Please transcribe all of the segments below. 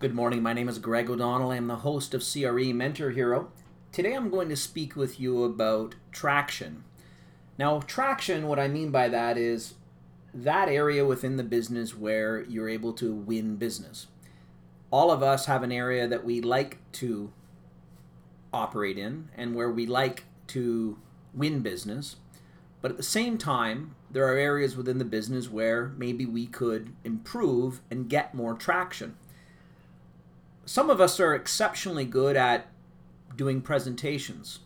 Good morning. My name is Greg O'Donnell. I'm the host of CRE Mentor Hero. Today I'm going to speak with you about traction. Now, traction, what I mean by that is that area within the business where you're able to win business. All of us have an area that we like to operate in and where we like to win business. But at the same time, there are areas within the business where maybe we could improve and get more traction. Some of us are exceptionally good at doing presentations,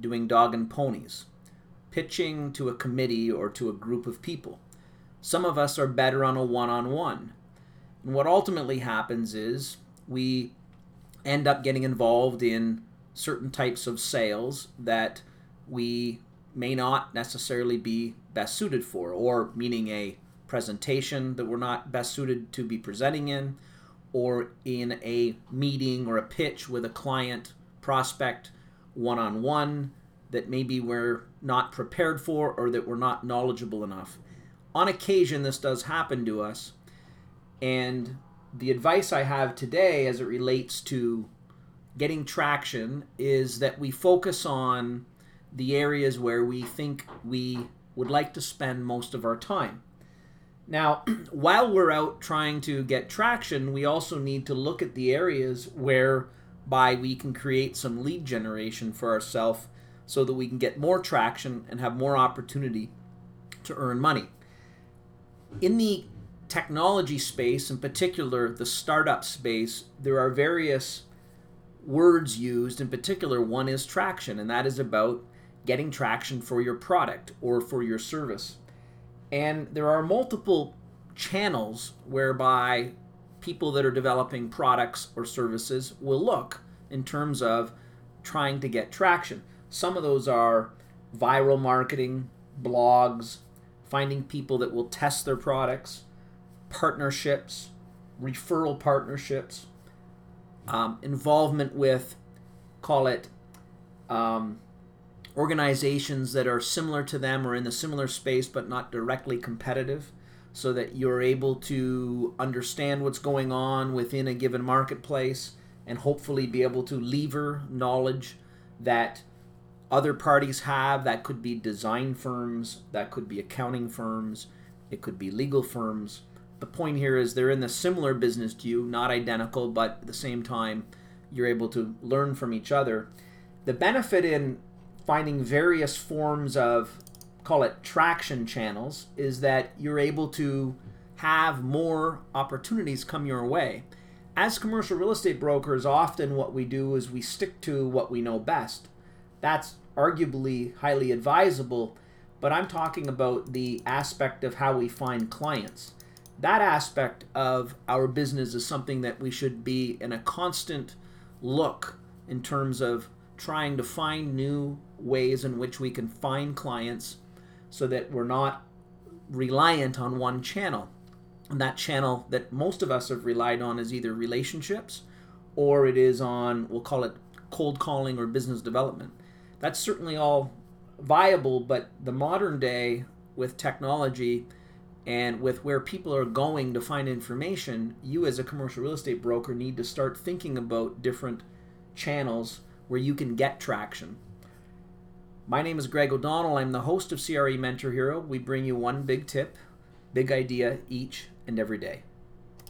doing dog and ponies, pitching to a committee or to a group of people. Some of us are better on a one on one. And what ultimately happens is we end up getting involved in certain types of sales that we may not necessarily be best suited for, or meaning a presentation that we're not best suited to be presenting in, or in a meeting or a pitch with a client prospect one on one that maybe we're not prepared for or that we're not knowledgeable enough. On occasion, this does happen to us. And the advice I have today as it relates to getting traction is that we focus on the areas where we think we would like to spend most of our time. Now, while we're out trying to get traction, we also need to look at the areas whereby we can create some lead generation for ourselves so that we can get more traction and have more opportunity to earn money. In the technology space, in particular the startup space, there are various words used. In particular, one is traction, and that is about getting traction for your product or for your service. And there are multiple channels whereby people that are developing products or services will look in terms of trying to get traction. Some of those are viral marketing, blogs, finding people that will test their products, partnerships, referral partnerships, um, involvement with, call it, um, organizations that are similar to them or in the similar space but not directly competitive so that you're able to understand what's going on within a given marketplace and hopefully be able to lever knowledge that other parties have that could be design firms that could be accounting firms it could be legal firms. The point here is they're in the similar business to you not identical but at the same time you're able to learn from each other. The benefit in finding various forms of call it traction channels is that you're able to have more opportunities come your way. As commercial real estate brokers, often what we do is we stick to what we know best. That's arguably highly advisable, but I'm talking about the aspect of how we find clients. That aspect of our business is something that we should be in a constant look in terms of trying to find new ways in which we can find clients so that we're not reliant on one channel. And that channel that most of us have relied on is either relationships or it is on, we'll call it cold calling or business development. That's certainly all viable, but the modern day with technology and with where people are going to find information, you as a commercial real estate broker need to start thinking about different channels where you can get traction. My name is Greg O'Donnell. I'm the host of CRE Mentor Hero. We bring you one big tip, big idea each and every day.